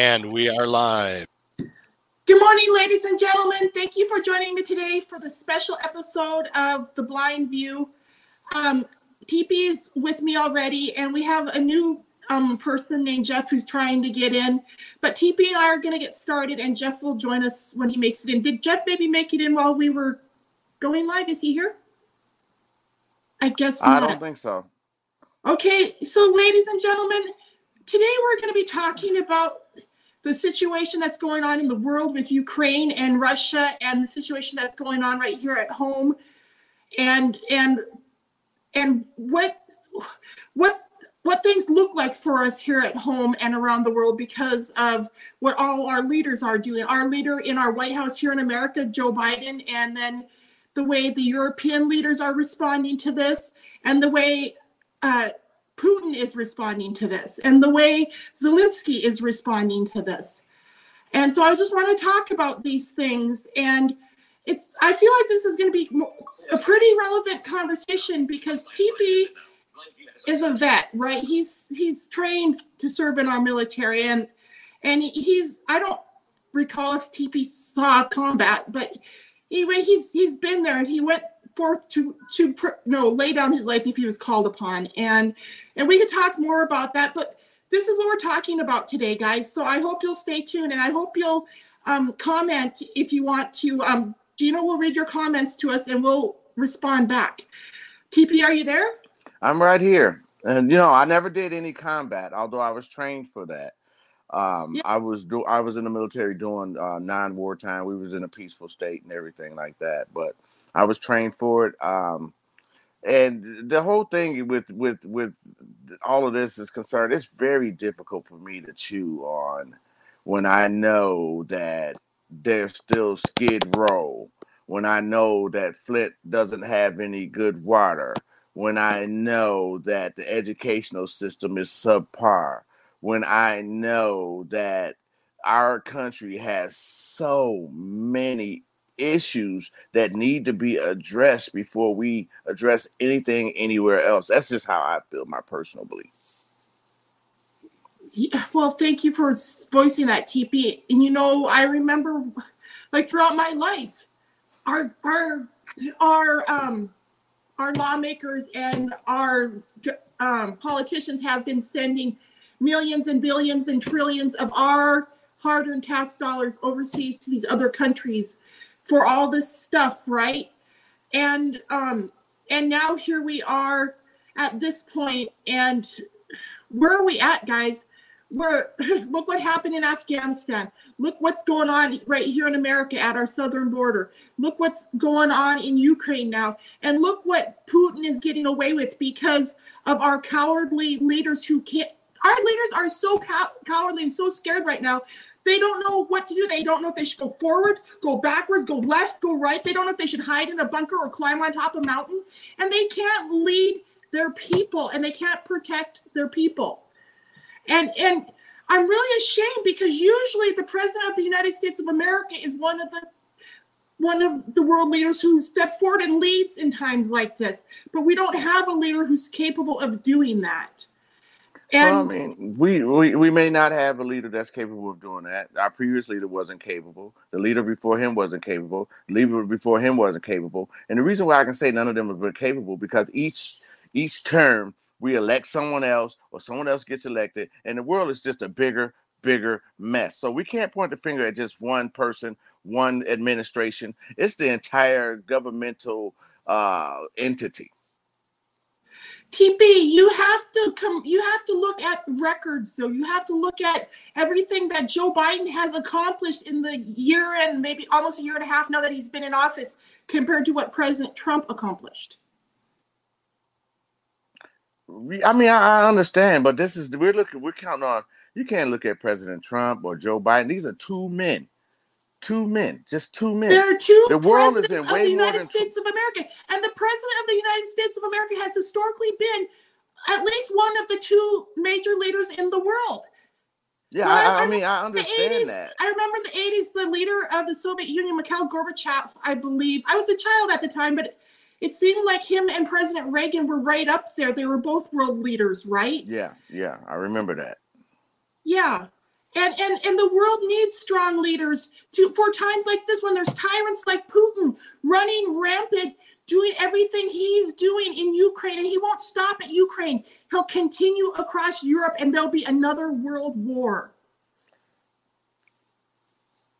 And we are live. Good morning, ladies and gentlemen. Thank you for joining me today for the special episode of The Blind View. Um, TP is with me already, and we have a new um, person named Jeff who's trying to get in. But TP and I are going to get started, and Jeff will join us when he makes it in. Did Jeff maybe make it in while we were going live? Is he here? I guess not. I don't think so. Okay, so ladies and gentlemen, today we're going to be talking about the situation that's going on in the world with Ukraine and Russia and the situation that's going on right here at home and and and what what what things look like for us here at home and around the world because of what all our leaders are doing. Our leader in our White House here in America, Joe Biden, and then the way the European leaders are responding to this, and the way uh, Putin is responding to this, and the way Zelensky is responding to this. And so I just want to talk about these things. And it's I feel like this is going to be a pretty relevant conversation because TP is a vet, right? He's he's trained to serve in our military, and and he's I don't recall if TP saw combat, but anyway, he's he's been there and he went forth to to pr- no lay down his life if he was called upon, and and we could talk more about that, but this is what we're talking about today, guys. So I hope you'll stay tuned, and I hope you'll um, comment if you want to. Um, Gina will read your comments to us, and we'll respond back. TP, are you there? I'm right here. And you know, I never did any combat, although I was trained for that. Um, Yeah. I was do I was in the military doing uh, non-war time. We was in a peaceful state and everything like that. But I was trained for it. Um, and the whole thing with with with all of this is concerned. It's very difficult for me to chew on when I know that there's still skid row. When I know that Flint doesn't have any good water when I know that the educational system is subpar, when I know that our country has so many issues that need to be addressed before we address anything anywhere else. That's just how I feel, my personal belief. Yeah, well, thank you for voicing that, TP. And you know, I remember, like throughout my life, our our our um our lawmakers and our um, politicians have been sending millions and billions and trillions of our hard-earned tax dollars overseas to these other countries for all this stuff, right? And um and now here we are at this point, and where are we at, guys? Where look what happened in Afghanistan. Look what's going on right here in America at our southern border. Look what's going on in Ukraine now. And look what Putin is getting away with because of our cowardly leaders who can't. Our leaders are so cow- cowardly and so scared right now. They don't know what to do. They don't know if they should go forward, go backwards, go left, go right. They don't know if they should hide in a bunker or climb on top of a mountain. And they can't lead their people and they can't protect their people. And and I'm really ashamed because usually the president of the United States of America is one of the one of the world leaders who steps forward and leads in times like this. But we don't have a leader who's capable of doing that. And well, I mean, we, we we may not have a leader that's capable of doing that. Our previous leader wasn't capable. The leader before him wasn't capable. The leader before him wasn't capable. And the reason why I can say none of them have been capable because each each term we elect someone else or someone else gets elected, and the world is just a bigger, bigger mess. So we can't point the finger at just one person, one administration. It's the entire governmental uh, entity. TP, you have to come. You have to look at records, though. You have to look at everything that Joe Biden has accomplished in the year and maybe almost a year and a half now that he's been in office, compared to what President Trump accomplished. I mean, I, I understand, but this is we're looking. We're counting on. You can't look at President Trump or Joe Biden. These are two men, two men, just two men. There are two The world is in of way the more United than States of America, and the president of the United States of America has historically been at least one of the two major leaders in the world. Yeah, I, I I mean, I understand 80s, that. I remember the 80s, the leader of the Soviet Union, Mikhail Gorbachev, I believe. I was a child at the time, but it seemed like him and President Reagan were right up there. They were both world leaders, right? Yeah, yeah, I remember that. Yeah. And, and and the world needs strong leaders to for times like this when there's tyrants like Putin running rampant doing everything he's doing in Ukraine, and he won't stop at Ukraine. He'll continue across Europe, and there'll be another world war.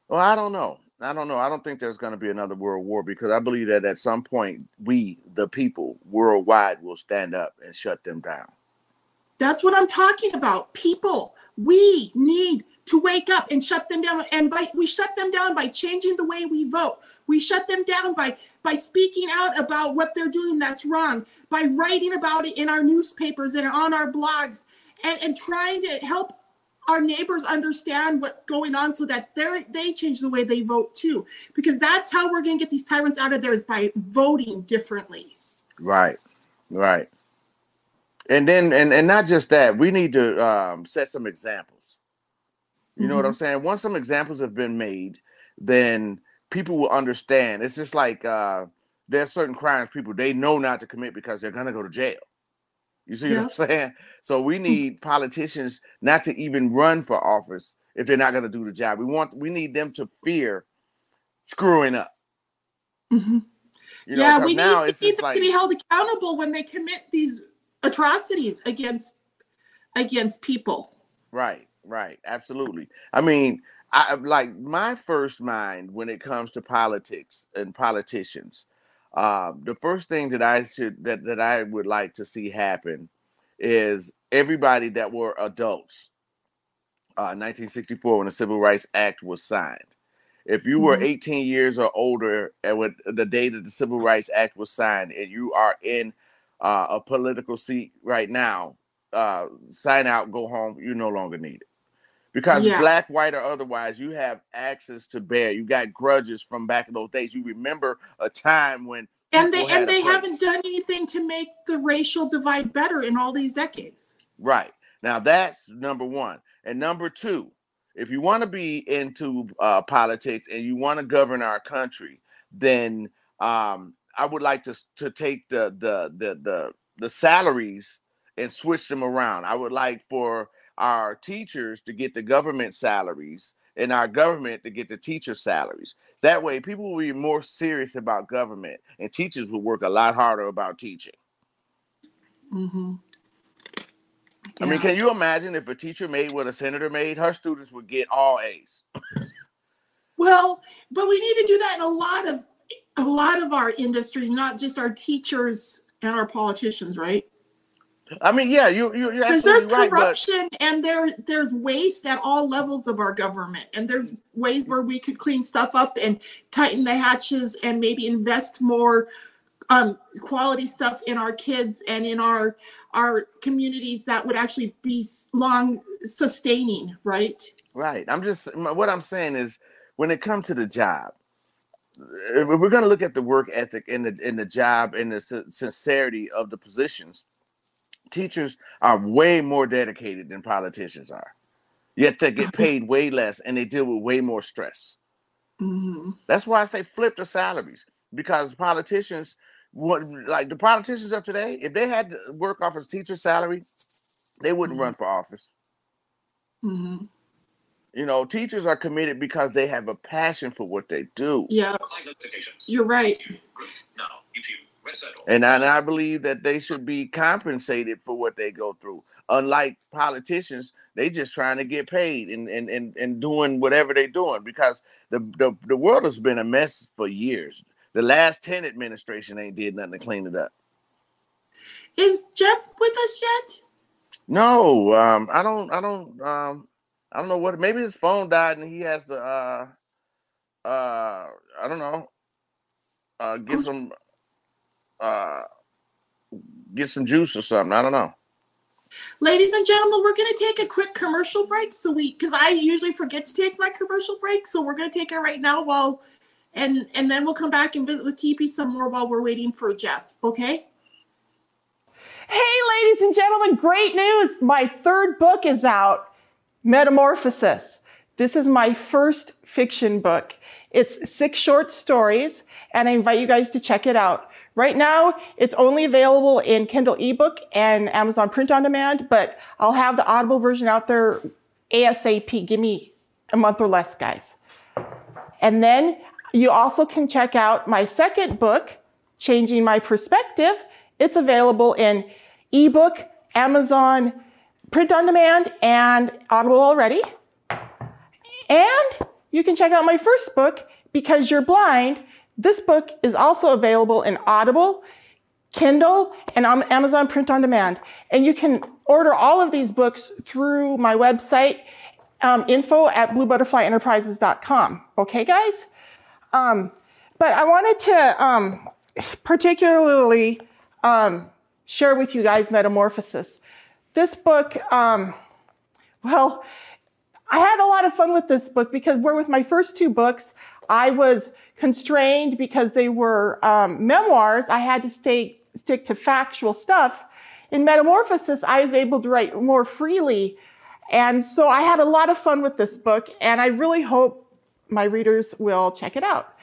Well, I don't know. I don't know. I don't think there's going to be another world war because I believe that at some point we, the people worldwide, will stand up and shut them down. That's what I'm talking about. People, we need to wake up and shut them down. And by we shut them down by changing the way we vote. We shut them down by by speaking out about what they're doing that's wrong, by writing about it in our newspapers and on our blogs, and, and trying to help our neighbors understand what's going on so that they they change the way they vote too. Because that's how we're gonna get these tyrants out of there is by voting differently. Right. Right. And then and, and not just that, we need to um, set some examples you know mm-hmm. what I'm saying? Once some examples have been made, then people will understand. It's just like uh, there's certain crimes people they know not to commit because they're gonna go to jail. You see yeah. what I'm saying? So we hmm. need politicians not to even run for office if they're not gonna do the job. We want we need them to fear screwing up. Mm-hmm. You know, yeah, we now need, it's need them like, to be held accountable when they commit these atrocities against against people. Right. Right, absolutely. I mean, I like my first mind when it comes to politics and politicians. Um, the first thing that I should that that I would like to see happen is everybody that were adults. Uh, 1964, when the Civil Rights Act was signed. If you were mm-hmm. 18 years or older and with the day that the Civil Rights Act was signed, and you are in uh, a political seat right now, uh, sign out, go home. You no longer need it because yeah. black, white, or otherwise, you have access to bear. You got grudges from back in those days. You remember a time when and they and they haven't done anything to make the racial divide better in all these decades. Right now, that's number one, and number two. If you want to be into uh, politics and you want to govern our country, then um, I would like to to take the the the the, the salaries and switch them around. I would like for our teachers to get the government salaries and our government to get the teacher salaries. That way, people will be more serious about government, and teachers will work a lot harder about teaching. Mm-hmm. Yeah. I mean, can you imagine if a teacher made what a senator made? Her students would get all A's. well, but we need to do that in a lot of a lot of our industries, not just our teachers and our politicians, right? I mean, yeah, you you you're because there's right, corruption but... and there there's waste at all levels of our government, and there's ways where we could clean stuff up and tighten the hatches and maybe invest more um, quality stuff in our kids and in our our communities that would actually be long sustaining, right? Right. I'm just what I'm saying is when it comes to the job, we're going to look at the work ethic in the in the job and the sincerity of the positions teachers are way more dedicated than politicians are. Yet they get paid way less and they deal with way more stress. Mm-hmm. That's why I say flip the salaries because politicians, what like the politicians of today, if they had to work off a teacher salary, they wouldn't mm-hmm. run for office. Mm-hmm. You know, teachers are committed because they have a passion for what they do. Yeah, you're right. And I, and I believe that they should be compensated for what they go through. Unlike politicians, they just trying to get paid and, and, and, and doing whatever they're doing because the, the, the world has been a mess for years. The last 10 administration ain't did nothing to clean it up. Is Jeff with us yet? No, um, I don't I don't um I don't know what maybe his phone died and he has to uh uh I don't know uh get some uh, get some juice or something. I don't know. Ladies and gentlemen, we're going to take a quick commercial break. So we, because I usually forget to take my commercial break, so we're going to take it right now while, and and then we'll come back and visit with TP some more while we're waiting for Jeff. Okay. Hey, ladies and gentlemen, great news! My third book is out, Metamorphosis. This is my first fiction book. It's six short stories, and I invite you guys to check it out. Right now, it's only available in Kindle ebook and Amazon print on demand, but I'll have the Audible version out there ASAP. Give me a month or less, guys. And then you also can check out my second book, Changing My Perspective. It's available in ebook, Amazon, print on demand, and Audible already. And you can check out my first book, Because You're Blind. This book is also available in Audible, Kindle, and on Amazon print on demand. And you can order all of these books through my website, um, info at bluebutterflyenterprises.com. Okay, guys? Um, but I wanted to um, particularly um, share with you guys Metamorphosis. This book, um, well, I had a lot of fun with this book because where with my first two books, I was constrained because they were um, memoirs. I had to stay stick to factual stuff. In Metamorphosis, I was able to write more freely. And so I had a lot of fun with this book, and I really hope my readers will check it out.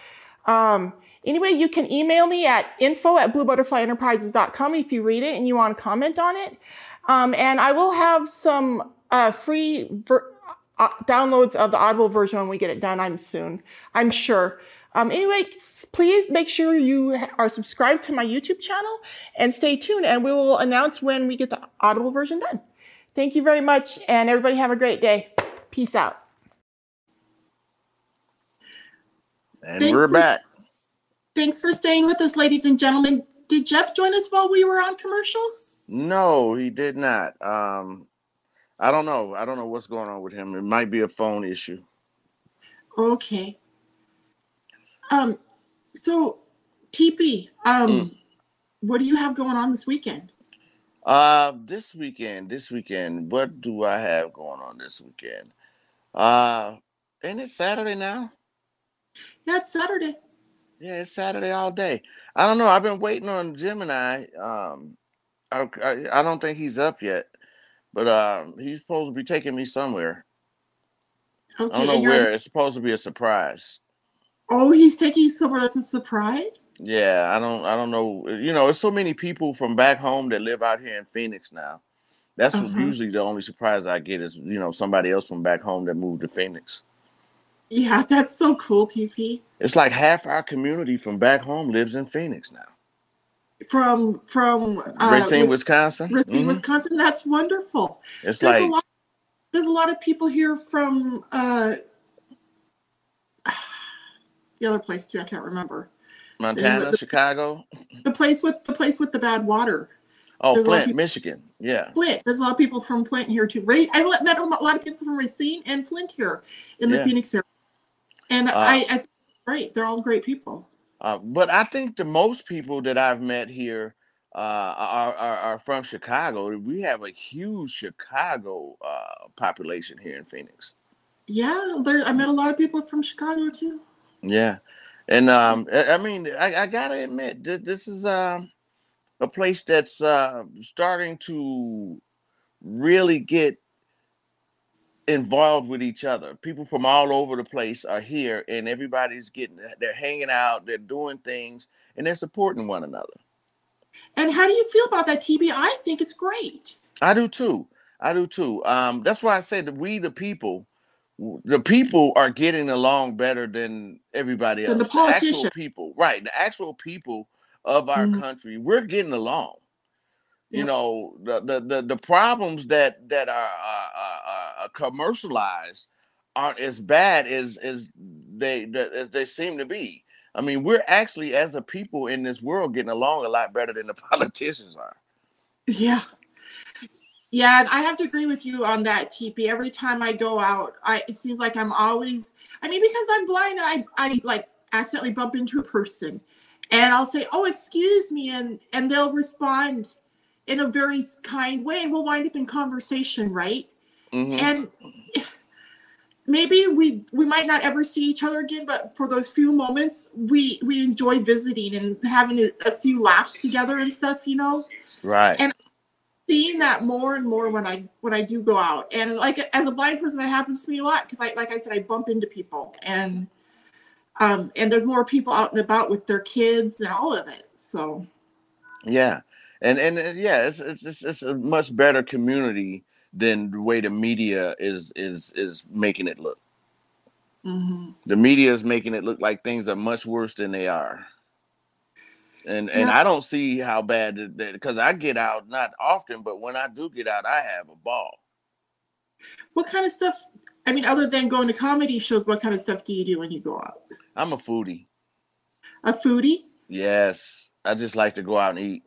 Um, anyway, you can email me at info at bluebutterflyenterprises.com if you read it and you want to comment on it. Um, and I will have some uh, free ver- uh, downloads of the Audible version when we get it done. I'm soon, I'm sure. Um, anyway, please make sure you are subscribed to my YouTube channel and stay tuned, and we will announce when we get the Audible version done. Thank you very much, and everybody have a great day. Peace out. And thanks we're for, back. Thanks for staying with us, ladies and gentlemen. Did Jeff join us while we were on commercial? No, he did not. Um, I don't know. I don't know what's going on with him. It might be a phone issue. Okay. Um, so TP, um, mm. what do you have going on this weekend? Uh, this weekend, this weekend, what do I have going on this weekend? Uh, ain't it Saturday now? Yeah, it's Saturday. Yeah, it's Saturday all day. I don't know. I've been waiting on Gemini. Um, I, I, don't think he's up yet, but uh, he's supposed to be taking me somewhere. Okay, I don't know where. It's supposed to be a surprise. Oh, he's taking somewhere that's a surprise. Yeah, I don't, I don't know. You know, there's so many people from back home that live out here in Phoenix now. That's uh-huh. usually the only surprise I get is you know somebody else from back home that moved to Phoenix. Yeah, that's so cool, TP. It's like half our community from back home lives in Phoenix now. From from uh, Racine, Wisconsin. Racine, mm-hmm. Wisconsin. That's wonderful. It's there's like a lot, there's a lot of people here from uh, the other place too. I can't remember. Montana, the, the, Chicago. The place with the place with the bad water. Oh, There's Flint, Michigan. Yeah. Flint. There's a lot of people from Flint here too. I met a lot of people from Racine and Flint here in the yeah. Phoenix area. And uh, I, I right, they're all great people. Uh, but I think the most people that I've met here uh, are, are, are, from Chicago. We have a huge Chicago uh, population here in Phoenix. Yeah, there, I met a lot of people from Chicago too. Yeah, and um, I mean, I, I gotta admit, this, this is um, a place that's uh, starting to really get involved with each other. People from all over the place are here, and everybody's getting, they're hanging out, they're doing things, and they're supporting one another. And how do you feel about that, TP? I think it's great. I do too. I do too. Um, that's why I said that we, the people, the people are getting along better than everybody else. Than the politician. The actual people, right? The actual people of our mm-hmm. country, we're getting along. You know, the, the the the problems that that are, are, are commercialized aren't as bad as as they as they seem to be. I mean, we're actually as a people in this world getting along a lot better than the politicians are. Yeah, yeah, and I have to agree with you on that, TP. Every time I go out, I it seems like I'm always I mean, because I'm blind, I I like accidentally bump into a person and I'll say, Oh, excuse me, and and they'll respond in a very kind way, and we'll wind up in conversation, right? Mm-hmm. And maybe we we might not ever see each other again, but for those few moments, we we enjoy visiting and having a, a few laughs together and stuff, you know. Right. And seeing that more and more when I when I do go out. And like as a blind person, that happens to me a lot because I like I said, I bump into people and um and there's more people out and about with their kids and all of it. So yeah. And and, yeah, it's, it's it's a much better community than the way the media is is is making it look. hmm The media is making it look like things are much worse than they are. And and Yeah. I don't see how bad that because I get out not often, but when I do get out, I have a ball. What kind of stuff? I mean, other than going to comedy shows, what kind of stuff do you do when you go out? I'm a foodie. A foodie. Yes. I just like to go out and eat.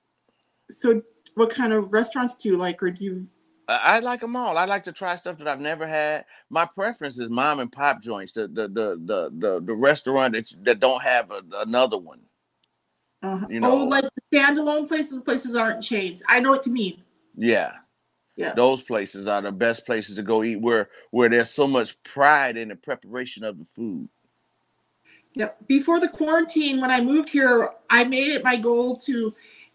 So, what kind of restaurants do you like, or do you? I, like them all. I like to try stuff that I've never had. My preference is mom and pop joints, the the the the the, the restaurant that that don't have a, another one. Uh, You oh, know. like the standalone places. Places aren't chains. I know what you mean. Yeah. Yeah. Those places are the best places to go eat where where there's so much pride in the preparation of the food. Yep. Before the quarantine, when I moved here, I made it my goal to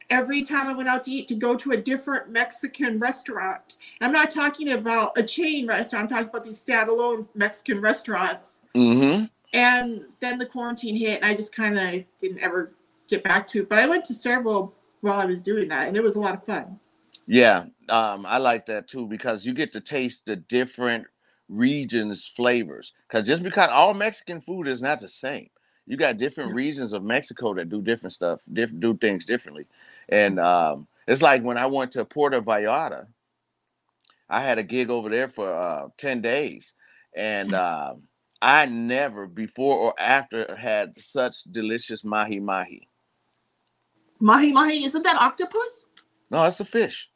every time I went out to eat to go to a different Mexican restaurant. I'm not talking about a chain restaurant. I'm talking about these standalone Mexican restaurants. Mm-hmm. And then the quarantine hit, and I just kind of didn't ever get back to it. But I went to several while I was doing that, and it was a lot of fun. Yeah, um, I like that too because you get to taste the different regions' flavors. Because just because all Mexican food is not the same, you got different regions of Mexico that do different stuff, diff- do things differently. And um, it's like when I went to Puerto Vallarta, I had a gig over there for uh, ten days, and um I never before or after had such delicious mahi mahi. Mahi mahi, isn't that octopus? No, it's a fish.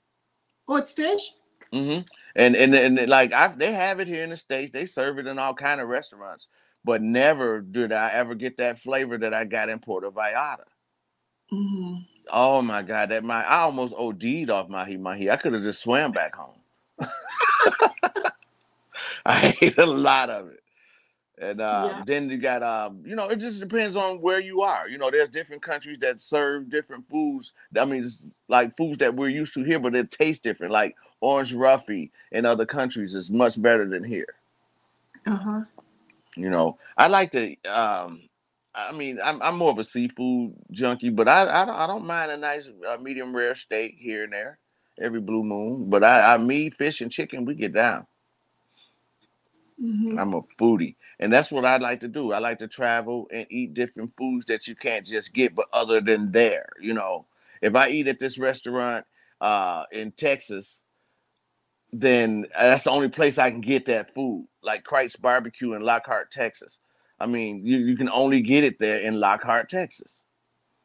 Oh, it's fish. Mm hmm And and and like I, they have it here in the states. They serve it in all kind of restaurants, but never did I ever get that flavor that I got in Puerto Vallarta. hmm Oh my god, that my I almost OD'd off mahi mahi. I could have just swam back home. I ate a lot of it. And uh, Yeah. then you got um, you know, it just depends on where you are. You know, there's different countries that serve different foods. I mean, it's like foods that we're used to here, but it tastes different. Like orange roughy in other countries is much better than here. Uh huh. You know, I like to. Um, I mean, I'm I'm more of a seafood junkie, but I I don't, I don't mind a nice uh, medium rare steak here and there every blue moon. But I, I meat, fish, and chicken we get down. hmm I'm a foodie, and that's what I like to do. I like to travel and eat different foods that you can't just get, but other than there. You know, if I eat at this restaurant uh, in Texas, then that's the only place I can get that food, like Kreuz's Barbecue in Lockhart, Texas. I mean, you, you can only get it there in Lockhart, Texas.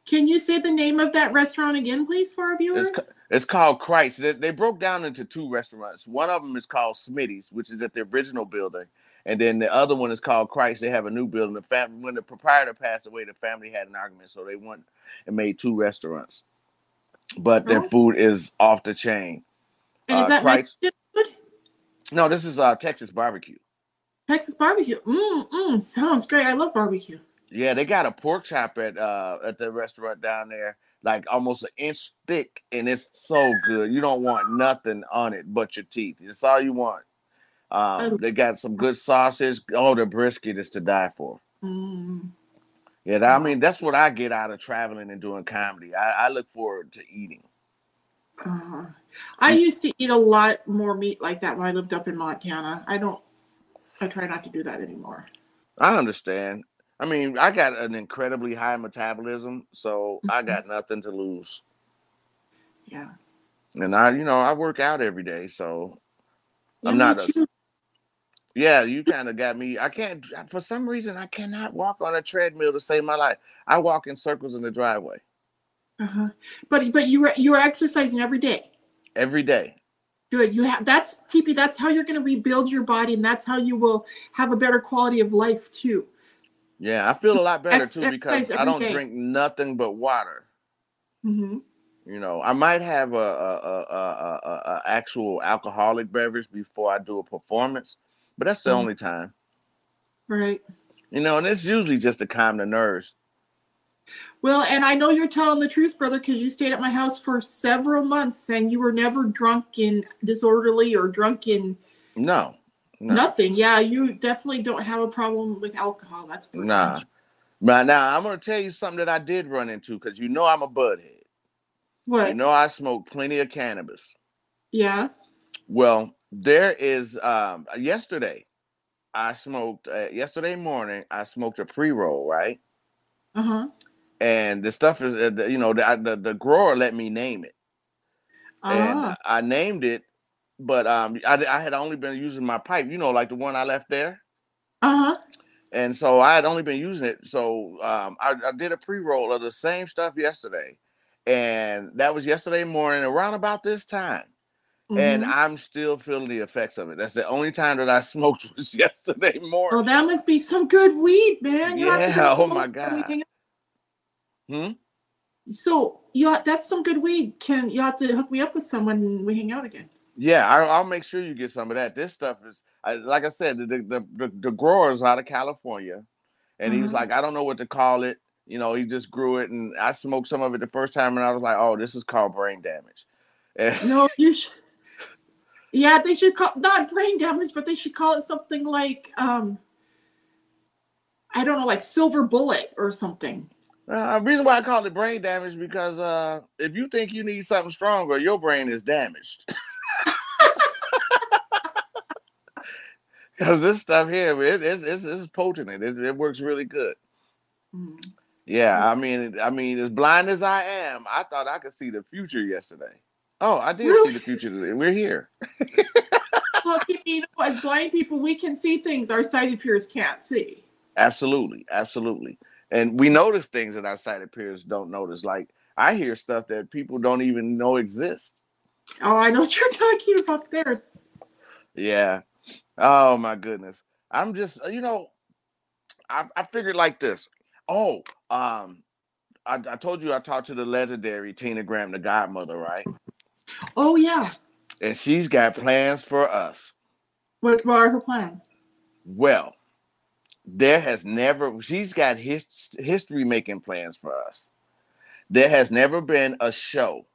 Can you say the name of that restaurant again, please, for our viewers? It's, it's called Kreuz. They, they broke down into two restaurants. One of them is called Smitty's, which is at the original building, and then the other one is called Kreuz. They have a new building. The family, when the proprietor passed away, the family had an argument, so they went and made two restaurants. But their Oh. food is off the chain. and uh, is that Kreuz- Mexican food? No, this is uh, Texas barbecue. Texas barbecue. Mmm, mm, sounds great. I love barbecue. Yeah, they got a pork chop at uh at the restaurant down there, like almost an inch thick, and it's so good. You don't want nothing on it but your teeth. It's all you want. Um, they got some good sausage. Oh, the brisket is to die for. Mm. Yeah, that- I mean that's what I get out of traveling and doing comedy. I, I look forward to eating. Uh, I used to eat a lot more meat like that when I lived up in Montana. I don't. I try not to do that anymore. I understand. I mean, I got an incredibly high metabolism, so I got nothing to lose. Yeah. And I, you know, I work out every day, so yeah I'm not a-. Yeah, you kind of got me. I can't, for some reason, I cannot walk on a treadmill to save my life. I walk in circles in the driveway Uh-huh. But but you were you were exercising every day. every day. Good. You have that's TP. That's how you're going to rebuild your body, and that's how you will have a better quality of life too. Yeah, I feel a lot better Ex- too because I don't day. drink nothing but water. hmm You know, I might have a, a, a, a, actual alcoholic beverage before I do a performance, but that's the Mhm. only time. Right. You know, and it's usually just to calm the nerves. Well, and I know you're telling the truth, brother, because you stayed at my house for several months and you were never drunk and disorderly or drunk in No, no. nothing. Yeah, you definitely don't have a problem with alcohol. That's for Nah. sure. But now I'm gonna tell you something that I did run into because you know I'm a butthead. What? You know I smoke plenty of cannabis. yeah. Well, there is um yesterday I smoked uh, yesterday morning. I smoked a pre roll, right? Uh huh. And the stuff is, uh, the- you know, the, the the grower let me name it, and Ah. I named it, but um, I I had only been using my pipe, you know, like the one I left there, Uh huh. and so I had only been using it. So um, I, I did a pre roll of the same stuff yesterday, and that was yesterday morning around about this time. and Mhm. I'm still feeling the effects of it. That's the only time that I smoked was yesterday morning. Oh, that must be some good weed, man. You Yeah, oh my over when we God. Hmm? So you ha- that's some good weed. Can you have to hook me up with someone when we hang out again? Yeah, I, I'll make sure you get some of that. This stuff is, I, like I said, the the, the the grower is out of California, and he was Uh-huh. like, I don't know what to call it. You know, he just grew it, and I smoked some of it the first time, and I was like, oh, this is called brain damage. And No, you should. Yeah, they should call not brain damage, but they should call it something like um I don't know, like silver bullet or something. Uh, reason why I call it brain damage because uh, if you think you need something stronger, your brain is damaged. Because this stuff here, it, it's, it's, it's potent. It, it works really good. Mm. Yeah, I mean, I mean, as blind as I am, I thought I could see the future yesterday. Oh, I did Really? see the future today. We're here. Well, you know, as blind people, we can see things our sighted peers can't see. Absolutely, absolutely. And we notice things that our sighted peers don't notice. Like I hear stuff that people don't even know exists. Oh, I know what you're talking about there. Yeah. Oh my goodness. I'm just, you know, I, I figured like this. Oh, um, I, I told you I talked to the legendary Tina Graham, the godmother, right? Oh yeah. And she's got plans for us. What, what are her plans? Well, there has never she's got his, history making plans for us. There has never been a show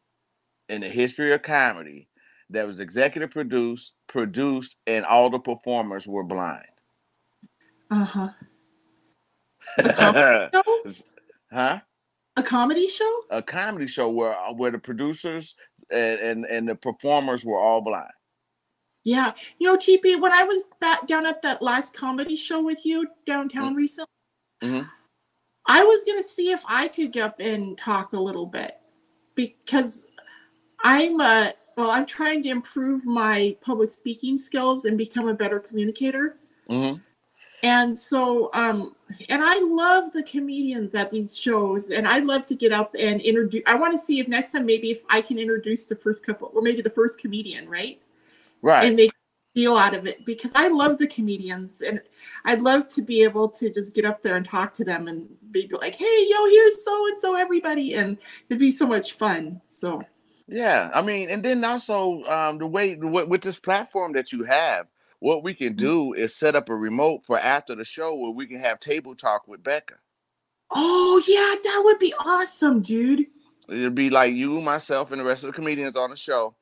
in the history of comedy that was executive produced, produced, and all the performers were blind. Uh-huh. No? huh? A comedy show? A comedy show where where the producers and, and, and the performers were all blind. Yeah. You know, TP, when I was back down at that last comedy show with you downtown recently, Mhm. I was gonna see if I could get up and talk a little bit because I'm a, well, I'm trying to improve my public speaking skills and become a better communicator. hmm And so, um, and I love the comedians at these shows, and I'd love to get up and introduce. I want to see if next time maybe if I can introduce the first couple, or maybe the first comedian, right? Right. and make a deal out of it because I love the comedians and I'd love to be able to just get up there and talk to them and be like, hey, yo, here's so and so, everybody. And it'd be so much fun. So, Yeah, I mean, and then also um, the way with, with this platform that you have, what we can do is set up a remote for after the show where we can have table talk with Becca. oh, yeah, that would be awesome, dude. It'd be like you, myself, and the rest of the comedians on the show,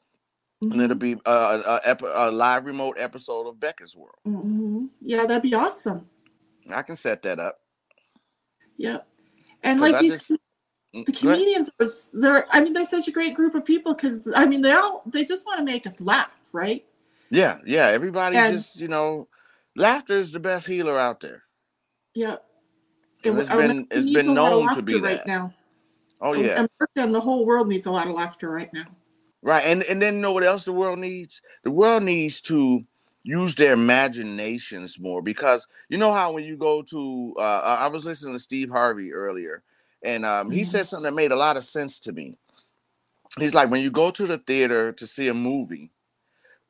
and it'll be a, a, ep- a live remote episode of Becca's World. Mm-hmm. Yeah, that'd be awesome. I can set that up. Yeah. and like I these, just- the Mm, ahead. comedians, was they're, I mean, they're such a great group of people because, I mean, they're all, they just want to make us laugh, right? Yeah, yeah. Everybody's And- just you know, laughter is the best healer out there. Yeah. And it's America been it's been a known to be right that. now. Oh yeah. America and the whole world needs a lot of laughter right now. Right, and and then you know what else the world needs? The world needs to use their imaginations more because you know how when you go to uh, I was listening to Steve Harvey earlier, and um, he Mhm. said something that made a lot of sense to me. He's like, when you go to the theater to see a movie,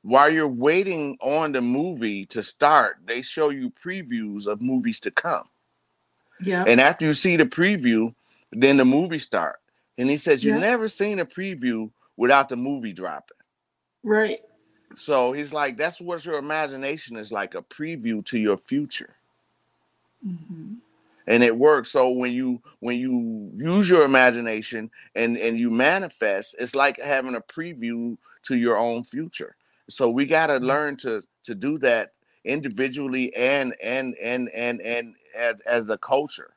while you're waiting on the movie to start, they show you previews of movies to come. Yeah. And after you see the preview, then the movie start. And he says, You've Yeah. never seen a preview without the movie dropping. right. So he's like, that's what your imagination is like a preview to your future. hmm And it works. So when you when you use your imagination and and you manifest, it's like having a preview to your own future. So we got to learn to to do that individually and and and and and as, as a culture.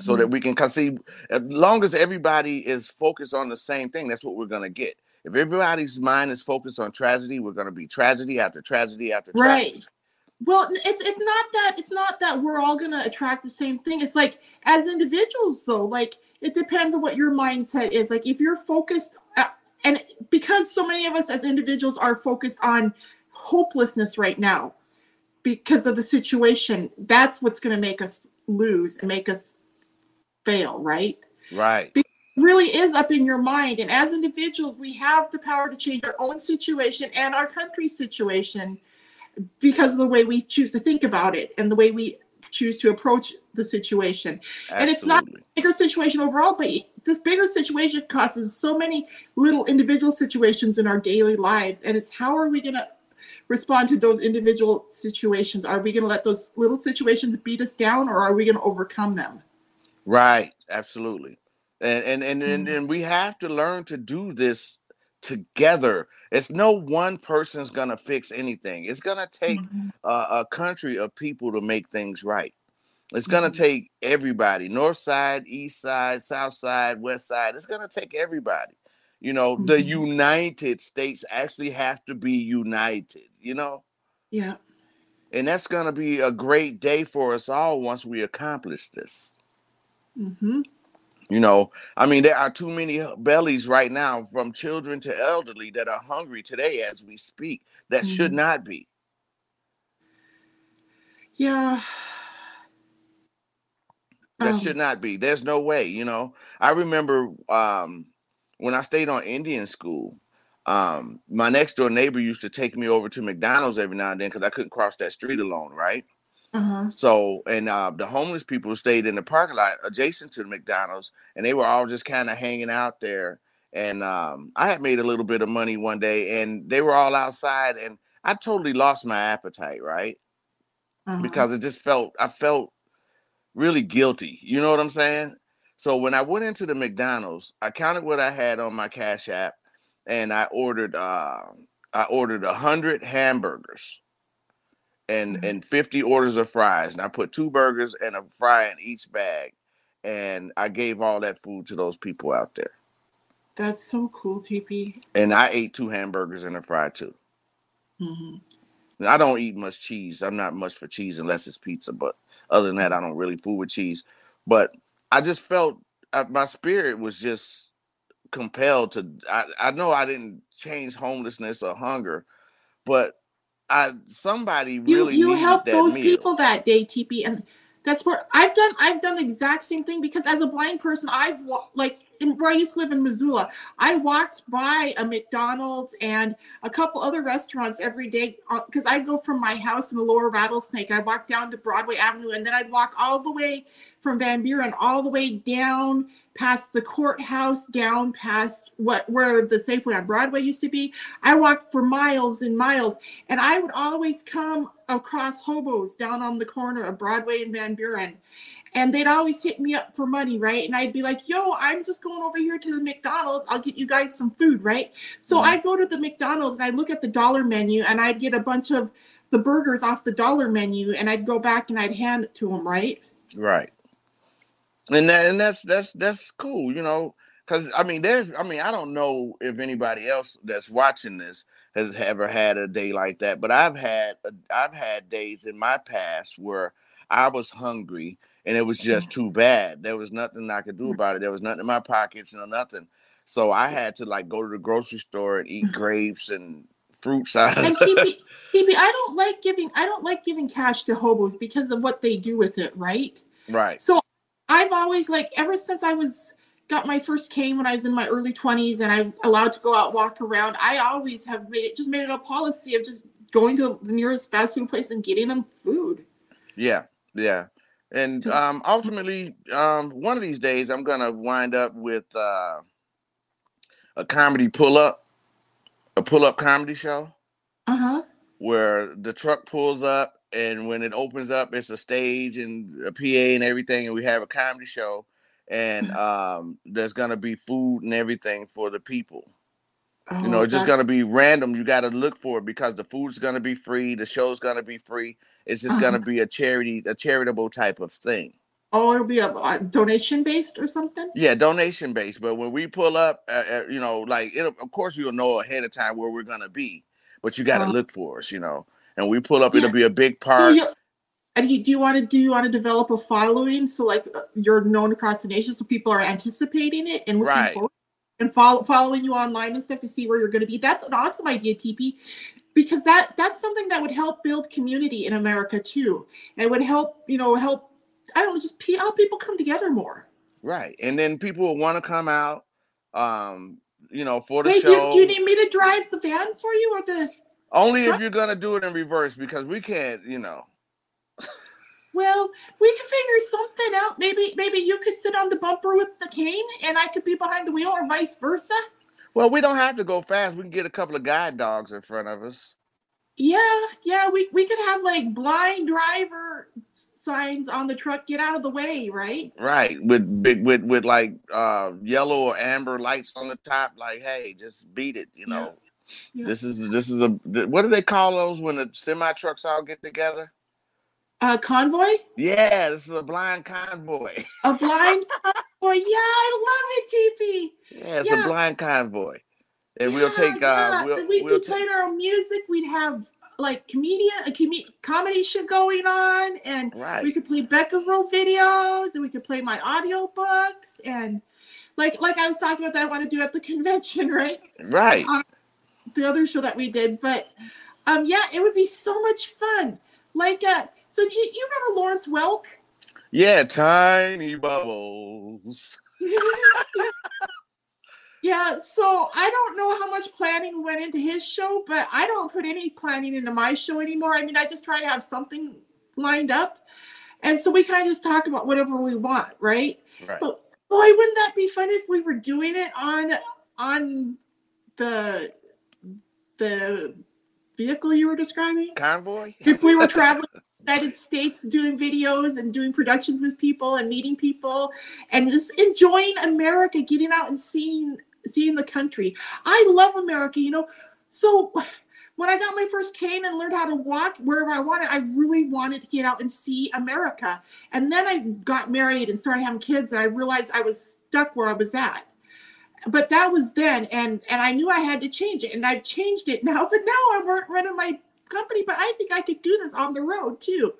So that we can cause see as long as everybody is focused on the same thing that's what we're going to get If everybody's mind is focused on tragedy, we're going to be tragedy after tragedy after tragedy. Right. tragedy. Well, it's it's not that it's not that we're all gonna attract the same thing. It's like as individuals, though, like it depends on what your mindset is. Like if you're focused, uh, and because so many of us as individuals are focused on hopelessness right now because of the situation, that's what's gonna make us lose and make us fail, right? Right. really is up in your mind. And as individuals, we have the power to change our own situation and our country's situation because of the way we choose to think about it and the way we choose to approach the situation. And it's not- Absolutely. Bigger situation overall, but this bigger situation causes so many little individual situations in our daily lives. And it's how are we going to respond to those individual situations? Are we going to let those little situations beat us down or are we going to overcome them? Right, absolutely. And and and, and Mhm. and we have to learn to do this together. It's no one person's gonna fix anything. It's gonna take a, a country of people to make things right. It's gonna Mhm. take everybody, north side, east side, south side, west side. It's gonna take everybody. You know, the Mhm. United States actually have to be united, you know? Yeah. And that's gonna be a great day for us all once we accomplish this. Hmm You know, I mean, there are too many bellies right now, from children to elderly, that are hungry today as we speak. That should Mhm. not be. Yeah. That Um, should not be. There's no way. You know, I remember um, when I stayed on Indian school. Um, my next door neighbor used to take me over to McDonald's every now and then because I couldn't cross that street alone, right? Uh-huh. So, and uh, the homeless people stayed in the parking lot adjacent to the McDonald's, and they were all just kind of hanging out there. And um, I had made a little bit of money one day, and they were all outside, and I totally lost my appetite, right? Uh-huh. Because it just felt, I felt really guilty. You know what I'm saying? So when I went into the McDonald's, I counted what I had on my Cash App, and I ordered, uh, I ordered a hundred hamburgers and Mhm. and 50 orders of fries and i put two burgers and a fry in each bag and i gave all that food to those people out there. That's so cool, TP. and i ate two hamburgers and a fry too. Hmm i don't eat much cheese. I'm not much for cheese unless it's pizza but other than that i don't really food with cheese. But i just felt uh, my spirit was just compelled to I, I know i didn't change homelessness or hunger but i somebody You really you needed helped those meal. people that day, TP, and that's where I've done. I've done the exact same thing because as a blind person, I've like in, where I used to live in Missoula, I walked by a McDonald's and a couple other restaurants every day uh, because I'd go from my house in the Lower Rattlesnake. I walked down to Broadway Avenue, and then I'd walk all the way from Van Buren all the way down past the courthouse, down past what where the Safeway on Broadway used to be. I walked for miles and miles, and I would always come across hobos down on the corner of Broadway and Van Buren. And they'd always hit me up for money, right? And I'd be like, yo, I'm just going over here to the McDonald's. I'll get you guys some food, right? So Mhm. I'd go to the McDonald's and I'd look at the dollar menu and I'd get a bunch of the burgers off the dollar menu and I'd go back and I'd hand it to them, right? Right. And that and that's that's that's cool, you know, because I mean, there's I mean, I don't know if anybody else that's watching this has ever had a day like that, but I've had a, I've had days in my past where I was hungry and it was just too bad. There was nothing I could do mm. about it. There was nothing in my pockets and nothing. So I had to like go to the grocery store and eat grapes and fruit salad. And TP, I don't like giving I don't like giving cash to hobos because of what they do with it, right? right. So I've always like ever since I was got my first cane when I was in my early 20s and I was allowed to go out and walk around, I always have made it just made it a policy of just going to the nearest fast food place and getting them food. Yeah, yeah. And um ultimately, um one of these days I'm gonna wind up with uh a comedy pull up, a pull up comedy show Uh-huh. where the truck pulls up and when it opens up it's a stage and a PA and everything and we have a comedy show and Uh-huh. um there's gonna be food and everything for the people. Oh, You know, it's just that- gonna be random. You gotta look for it because the food's gonna be free, the show's gonna be free. It's just Uh-huh. gonna be a charity, a charitable type of thing. Oh, it'll be a, a donation based or something. Yeah, donation based. But when we pull up, uh, uh, you know, like it, of course you'll know ahead of time where we're gonna be, but you got to Uh, look for us, you know. And we pull up, Yeah. it'll be a big park. and you, do you want to do you want to develop a following so like uh, you're known across the nation so people are anticipating it and looking Right. forward and follow, following you online and stuff to see where you're going to be. That's an awesome idea, TP, because that that's something that would help build community in America too. It would help you know help I don't know just help people come together more. Right. And then people will want to come out, um, you know, for the Hey, show. do you need me to drive the van for you or the? Only if you're gonna do it in reverse because we can't, you know. Well, we can figure something out. Maybe maybe you could sit on the bumper with the cane and I could be behind the wheel or vice versa. Well, we don't have to go fast. We can get a couple of guide dogs in front of us. Yeah, yeah, we, we could have like blind driver signs on the truck, get out of the way, right? Right. With big with with like uh yellow or amber lights on the top, like, hey, just beat it, you know. Yeah. This is this is a what do they call those when the semi trucks all get together? Uh, convoy, Yeah, this is a blind convoy. a blind Yeah, I love it, TP. Yeah, it's Yeah. a blind convoy. And we'll Yeah, take uh yeah. we'll, We'd we'll be playing our own music. We'd have like comedian, a com- comedy show going on, and right. we could play Becca's World videos, and we could play my audio books, and like like I was talking about that I want to do at the convention, right? right. the other show that we did, but um, yeah, it would be so much fun. Like, uh, so do you, you remember Lawrence Welk? Yeah, tiny bubbles. yeah, so I don't know how much planning went into his show, but I don't put any planning into my show anymore. I mean, I just try to have something lined up. And so we kind of just talk about whatever we want, right? Right. But boy, wouldn't that be fun if we were doing it on on the the vehicle you were describing? Convoy? if we were traveling United States doing videos and doing productions with people and meeting people and just enjoying America, getting out and seeing seeing the country. I love America, you know. So when I got my first cane and learned how to walk wherever I wanted, I really wanted to get out and see America. And then I got married and started having kids and I realized I was stuck where I was at. But that was then and and I knew I had to change it and I've changed it now, but now I'm run- running my company, but I think I could do this on the road too.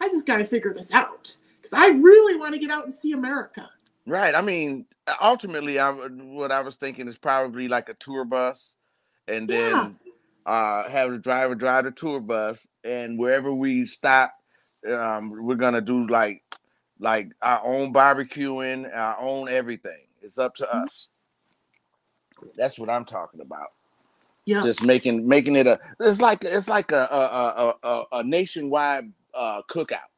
I just got to figure this out because I really want to get out and see America. Right. I mean, ultimately, I what I was thinking is probably like a tour bus, and then uh, have the driver drive the tour bus, and wherever we stop, um, we're gonna do like like our own barbecuing, our own everything. It's up to Mhm. us. That's what I'm talking about. Yeah. Just making making it a. It's like it's like a a a, a, a nationwide uh, cookout.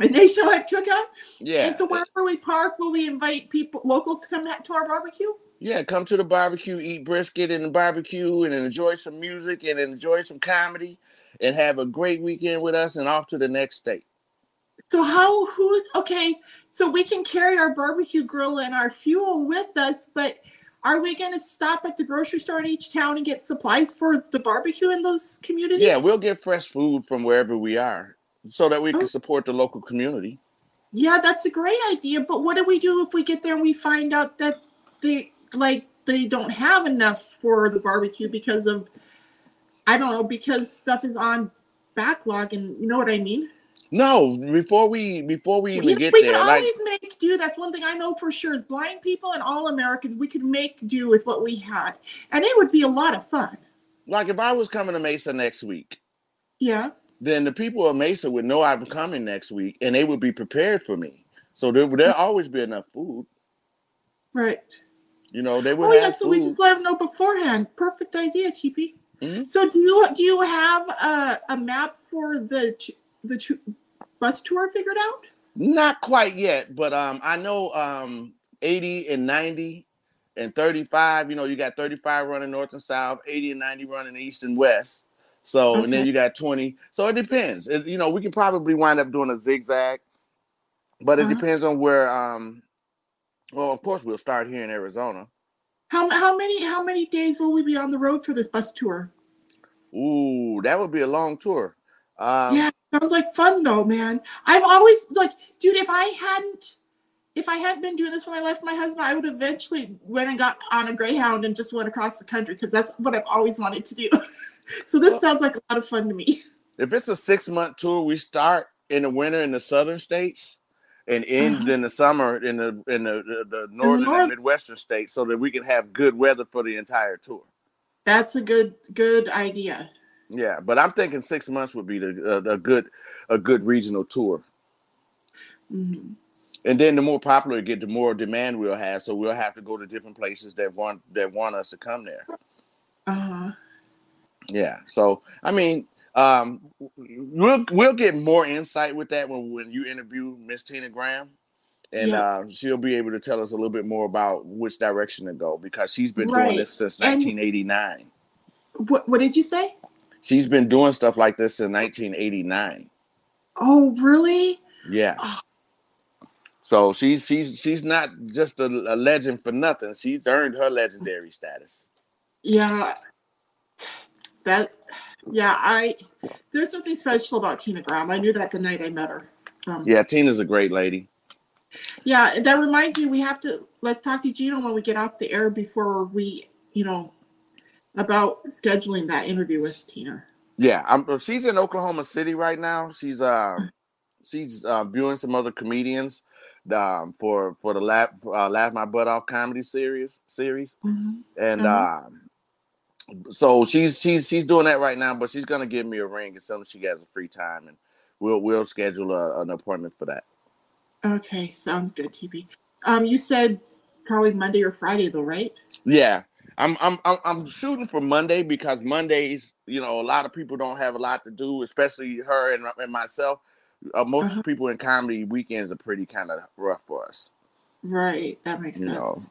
A nationwide cookout. Yeah. And so wherever we park, will we invite people, locals to come to our barbecue? Yeah, come to the barbecue, eat brisket and barbecue, and enjoy some music and enjoy some comedy, and have a great weekend with us, and off to the next state. So how who's okay? So we can carry our barbecue grill and our fuel with us, but are we going to stop at the grocery store in each town and get supplies for the barbecue in those communities? Yeah, we'll get fresh food from wherever we are, so that we Oh. can support the local community. Yeah, that's a great idea. But what do we do if we get there and we find out that they like they don't have enough for the barbecue because of I don't know because stuff is on backlog and you know what I mean? No, before we before we even we get we there, can like always make do. That's one thing I know for sure is blind people and all Americans, we could make do with what we had. And it would be a lot of fun. like if I was coming to Mesa next week, Yeah. then the people of Mesa would know I'm coming next week, and they would be prepared for me. So there there'll always be enough food. Right. You know, they would Oh yeah, so food. we just let them know beforehand. Perfect idea, TP. Mhm. So do you do you have a, a map for the the t- bus tour figured out? Not quite yet, but um, I know um, 80 and 90 and 35. You know, you got 35 running north and south, 80 and 90 running east and west. So, and then you got 20. So it depends. It, you know, we can probably wind up doing a zigzag, but it Uh-huh. depends on where. Um, well, of course, we'll start here in Arizona. How how many how many days will we be on the road for this bus tour? Ooh, that would be a long tour. Um, yeah, sounds like fun though, man. I've always like, dude, if I hadn't if I hadn't been doing this when I left my husband, I would eventually went and got on a Greyhound and just went across the country because that's what I've always wanted to do. so this Well- sounds like a lot of fun to me. If it's a six month tour, we start in the winter in the southern states and end Uh-huh. in the summer in the in the, the, the northern north- and midwestern states so that we can have good weather for the entire tour. That's a good good idea. Yeah, but I'm thinking six months would be the uh, a good a good regional tour. Mhm. And then the more popular it get, the more demand we'll have. So we'll have to go to different places that want that want us to come there. Uh-huh. Yeah. So I mean, um, we'll we'll get more insight with that when when you interview Miss Tina Graham, and Yeah. uh, she'll be able to tell us a little bit more about which direction to go because she's been Right. doing this since And- 1989. What what did you say? She's been doing stuff like this in 1989. Oh, really? Yeah. Oh. So she's she's she's not just a, a legend for nothing. She's earned her legendary status. Yeah. That yeah, I there's something special about Tina Graham. I knew that the night I met her. Um, Yeah, Tina's a great lady. Yeah, that reminds me, we have to let's talk to Gino when we get off the air before we, you know, about scheduling that interview with Tina. Yeah, I'm, she's in Oklahoma City right now. She's uh she's uh, viewing some other comedians um, for for the laugh uh, laugh my butt off comedy series series, and Uh-huh. um, so she's she's she's doing that right now. But she's gonna give me a ring as soon as she has a free time, and we'll we'll schedule a, an appointment for that. Okay, sounds good, TP. Um, you said probably Monday or Friday though, right? Yeah. I'm, I'm I'm shooting for Monday because Mondays, you know, a lot of people don't have a lot to do, especially her and, and myself. Uh, most Uh-huh. people in comedy weekends are pretty kind of rough for us. Right, that makes You sense. know.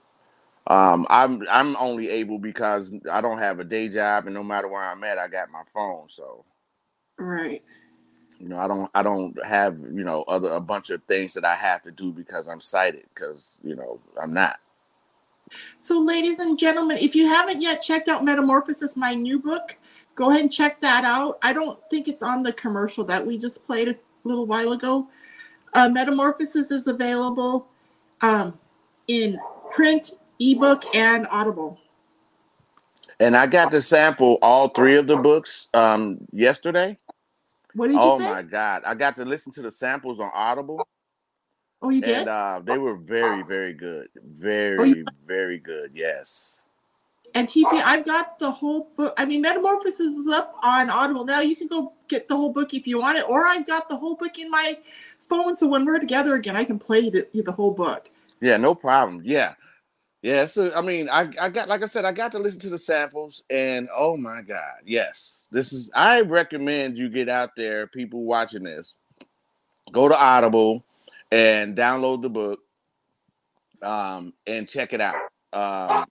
Um, I'm I'm only able because I don't have a day job, and no matter where I'm at, I got my phone. So Right. you know, I don't I don't have you know other a bunch of things that I have to do because I'm sighted. Because you know I'm not. So, ladies and gentlemen, if you haven't yet checked out Metamorphosis, my new book, go ahead and check that out. I don't think it's on the commercial that we just played a little while ago. Uh, Metamorphosis is available um, in print, ebook, and Audible. And I got to sample all three of the books um, yesterday. What did you oh say? Oh my god! I got to listen to the samples on Audible, oh, you did? and uh, they were very, very good. Oh, Very, very good. Yes. And TP, I've got the whole book. I mean, Metamorphosis is up on Audible now. You can go get the whole book if you want it, or I've got the whole book in my phone. So when we're together again, I can play the, the whole book. Yeah, no problem. Yeah. Yeah, so I mean, I, I got like I said, I got to listen to the samples, and oh my god, yes, this is. I recommend you get out there, people watching this, go to Audible and download the book, um, and check it out. Um,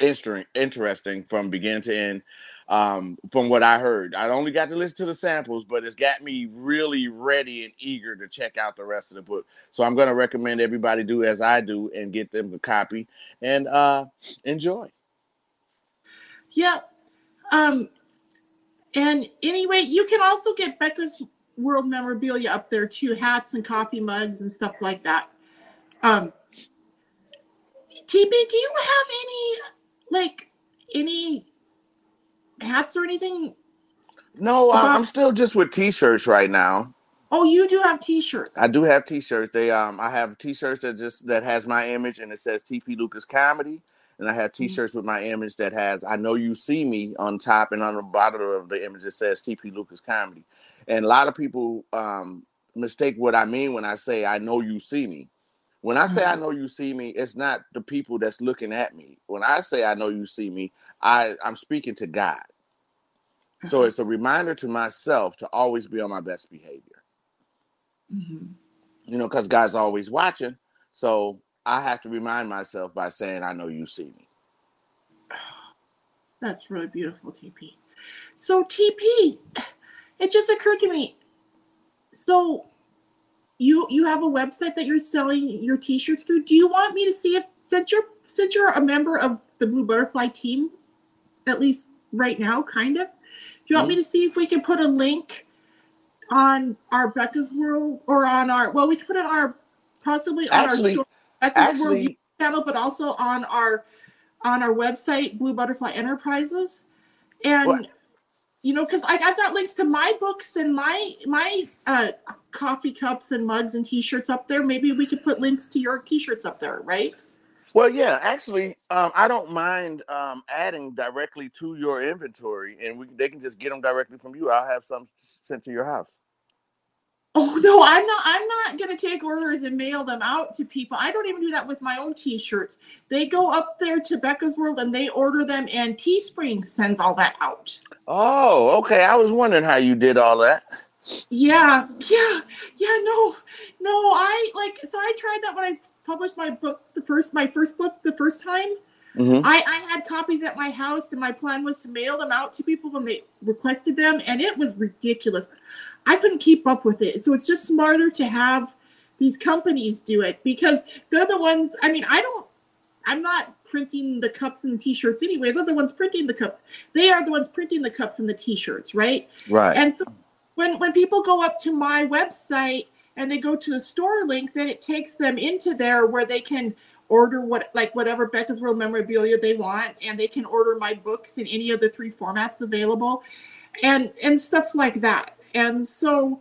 interesting, interesting from beginning to end. Um, from what I heard, I only got to listen to the samples, but it's got me really ready and eager to check out the rest of the book. So I'm going to recommend everybody do as I do and get them a copy and uh, enjoy. Yeah. Um, and anyway, you can also get Becca's World memorabilia up there too, hats and coffee mugs and stuff like that. Um, TP, do you have any like any hats or anything? No, Uh-huh. I'm still just with t-shirts right now. Oh, you do have T-shirts. I do have t-shirts. They um, I have t-shirts that just that has my image and it says TP Lucas Comedy, and I have t-shirts with my image that has I know you see me on top and on the bottom of the image it says TP Lucas Comedy, and a lot of people um mistake what I mean when I say I know you see me. When I say I know you see me, it's not the people that's looking at me. When I say I know you see me, I I'm speaking to God. So it's a reminder to myself to always be on my best behavior Mhm. you know, because God's always watching. So I have to remind myself by saying, I know you see me. That's really beautiful, TP. So TP, it just occurred to me. So you you have a website that you're selling your t-shirts through. Do you want me to see if since you're since you're a member of the Blue Butterfly team, at least right now, kind of, Do you want me to see if we can put a link on our Becca's World or on our well, we can put it on our possibly on Actually- our store, Becca's World channel, but also on our on our website, Blue Butterfly Enterprises. And? You know, because I've got links to my books and my my uh, coffee cups and mugs and T-shirts up there. Maybe we could put links to your T-shirts up there, right? Well, yeah, actually, um, I don't mind um, adding directly to your inventory, and we they can just get them directly from you. I'll have some sent to your house. Oh no, I'm not. I'm not gonna take orders and mail them out to people. I don't even do that with my own T-shirts. They go up there to Becca's World and they order them, and Teespring sends all that out. Oh, okay. I was wondering how you did all that. Yeah, yeah, yeah. No, no. I like. So I tried that when I published my book, the first, my first book, the first time. hmm I, I had copies at my house, and my plan was to mail them out to people when they requested them, and it was ridiculous. I couldn't keep up with it. So it's just smarter to have these companies do it because they're the ones. I mean, I don't. I'm not printing the cups and the t-shirts anyway. They're the ones printing the cups. They are the ones printing the cups and the t-shirts, right? Right. And so when when people go up to my website and they go to the store link, then it takes them into there where they can order what like whatever Becca's World memorabilia they want, and they can order my books in any of the three formats available, and and stuff like that. And so.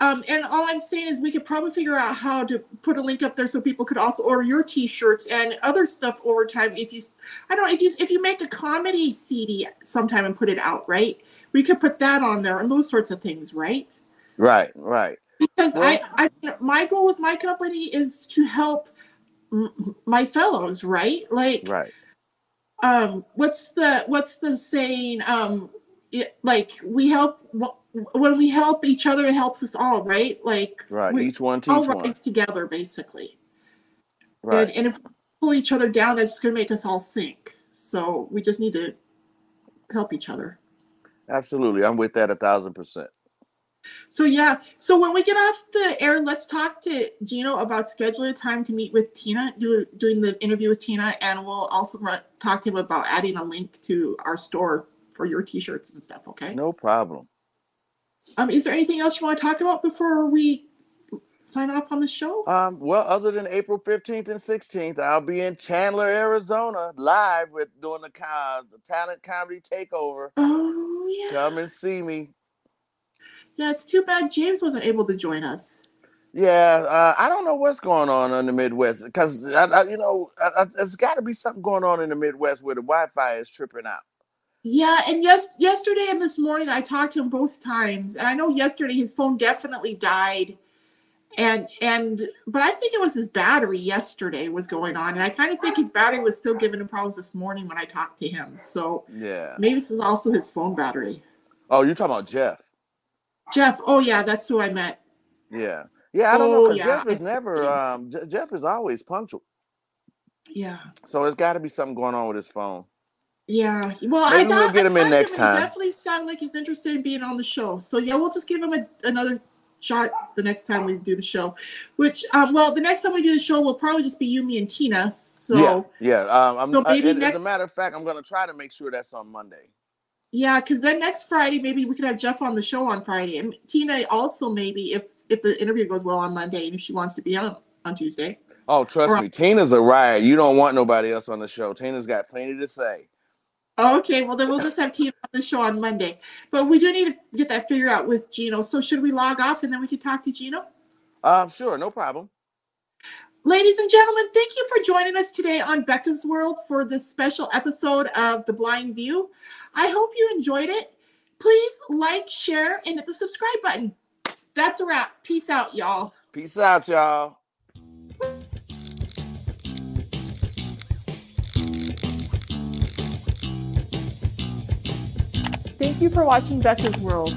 Um, and all I'm saying is we could probably figure out how to put a link up there so people could also order your T-shirts and other stuff over time. If you, I don't know if you if you make a comedy CD sometime and put it out, right? We could put that on there and those sorts of things, right? right. Right. Because Well- I, I, my goal with my company is to help my fellows, right? Like, Right. um, what's the what's the saying? Um, it, like we help when we help each other, it helps us all, right? Like, Right. we Each one teach all rise together, basically. Right. And, and if we pull each other down, that's just going to make us all sink. So we just need to help each other. Absolutely. I'm with that a thousand percent. So yeah, so when we get off the air, let's talk to Gino about scheduling a time to meet with Tina, do, doing the interview with Tina, and we'll also run, talk to him about adding a link to our store for your T-shirts and stuff. Okay. No problem. Um, is there anything else you want to talk about before we sign off on the show? Um, well, other than April 15th and 16th, I'll be in Chandler, Arizona, live with doing the, co- the talent comedy takeover. oh yeah. Come and see me. Yeah, it's too bad James wasn't able to join us. Yeah, uh, I don't know what's going on in the Midwest because you know I, I, there's got to be something going on in the Midwest where the Wi-Fi is tripping out. Yeah, and yes, yesterday and this morning I talked to him both times, and I know yesterday his phone definitely died, and and but I think it was his battery yesterday was going on, and I kind of think his battery was still giving him problems this morning when I talked to him. So Yeah. maybe this is also his phone battery. Oh, you're talking about Jeff? Jeff, oh yeah, that's who I met. Yeah. Yeah, I don't know. Oh, 'cause yeah, Jeff is it's- never. Um, Je- Jeff is always punctual, Yeah, so there's got to be something going on with his phone. Yeah. Well, I Maybe we'll thought get I him in talked next time. He definitely sounded like he's interested in being on the show. So yeah, we'll just give him a, another shot the next time we do the show. Which, um, well, the next time we do the show will probably just be you, me, and Tina. So. yeah, yeah. Um, I'm, so I- maybe and next- as a matter of fact, I'm going to try to make sure that's on Monday. Yeah, because then next Friday maybe we could have Jeff on the show on Friday, and Tina also maybe if if the interview goes well on Monday and if she wants to be on on Tuesday. Oh, trust Or- me, Tina's a riot. You don't want nobody else on the show. Tina's got plenty to say. Okay, well then we'll just have Tina on the show on Monday, but we do need to get that figured out with Gino. So should we log off and then we can talk to Gino? Um, sure, no problem. Ladies and gentlemen, thank you for joining us today on Becca's World for this special episode of The Blind View. I hope you enjoyed it. Please like, share, and hit the subscribe button. That's a wrap. Peace out, y'all. Peace out, y'all. Thank you for watching Becca's World.